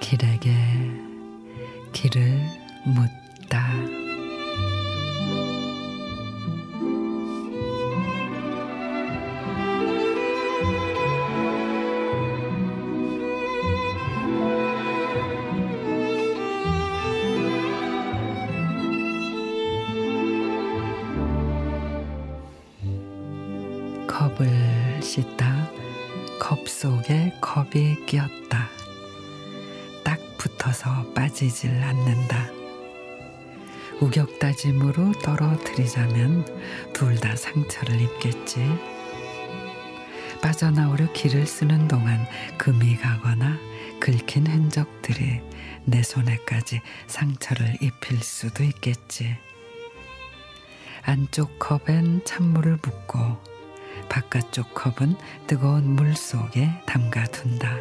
길에게 길을 묻다. 컵을 씻다 컵 속에 컵이 끼었다. 딱 붙어서 빠지질 않는다. 우격다짐으로 떨어뜨리자면 둘 다 상처를 입겠지. 빠져나오려 길을 쓰는 동안 금이 가거나 긁힌 흔적들이 내 손에까지 상처를 입힐 수도 있겠지. 안쪽 컵엔 찬물을 붓고 바깥쪽 컵은 뜨거운 물 속에 담가 둔다.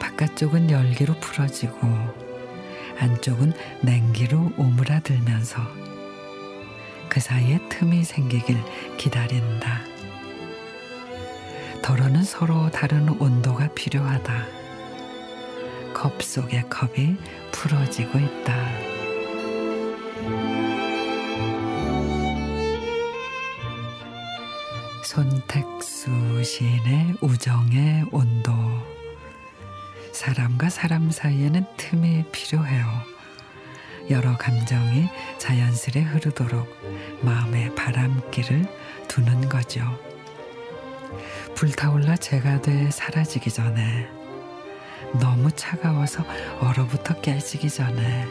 바깥쪽은 열기로 풀어지고 안쪽은 냉기로 오므라들면서 그 사이에 틈이 생기길 기다린다. 덜어는 서로 다른 온도가 필요하다. 컵 속의 컵이 풀어지고 있다. 손택수 시인의 우정의 온도. 사람과 사람 사이에는 틈이 필요해요. 여러 감정이 자연스레 흐르도록 마음의 바람길을 두는 거죠. 불타올라 재가 돼 사라지기 전에 너무 차가워서 얼어붙어 깨지기 전에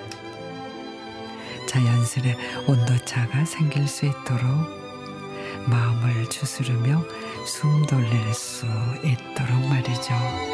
자연스레 온도차가 생길 수 있도록 추스르며 숨 돌릴 수 있도록 말이죠.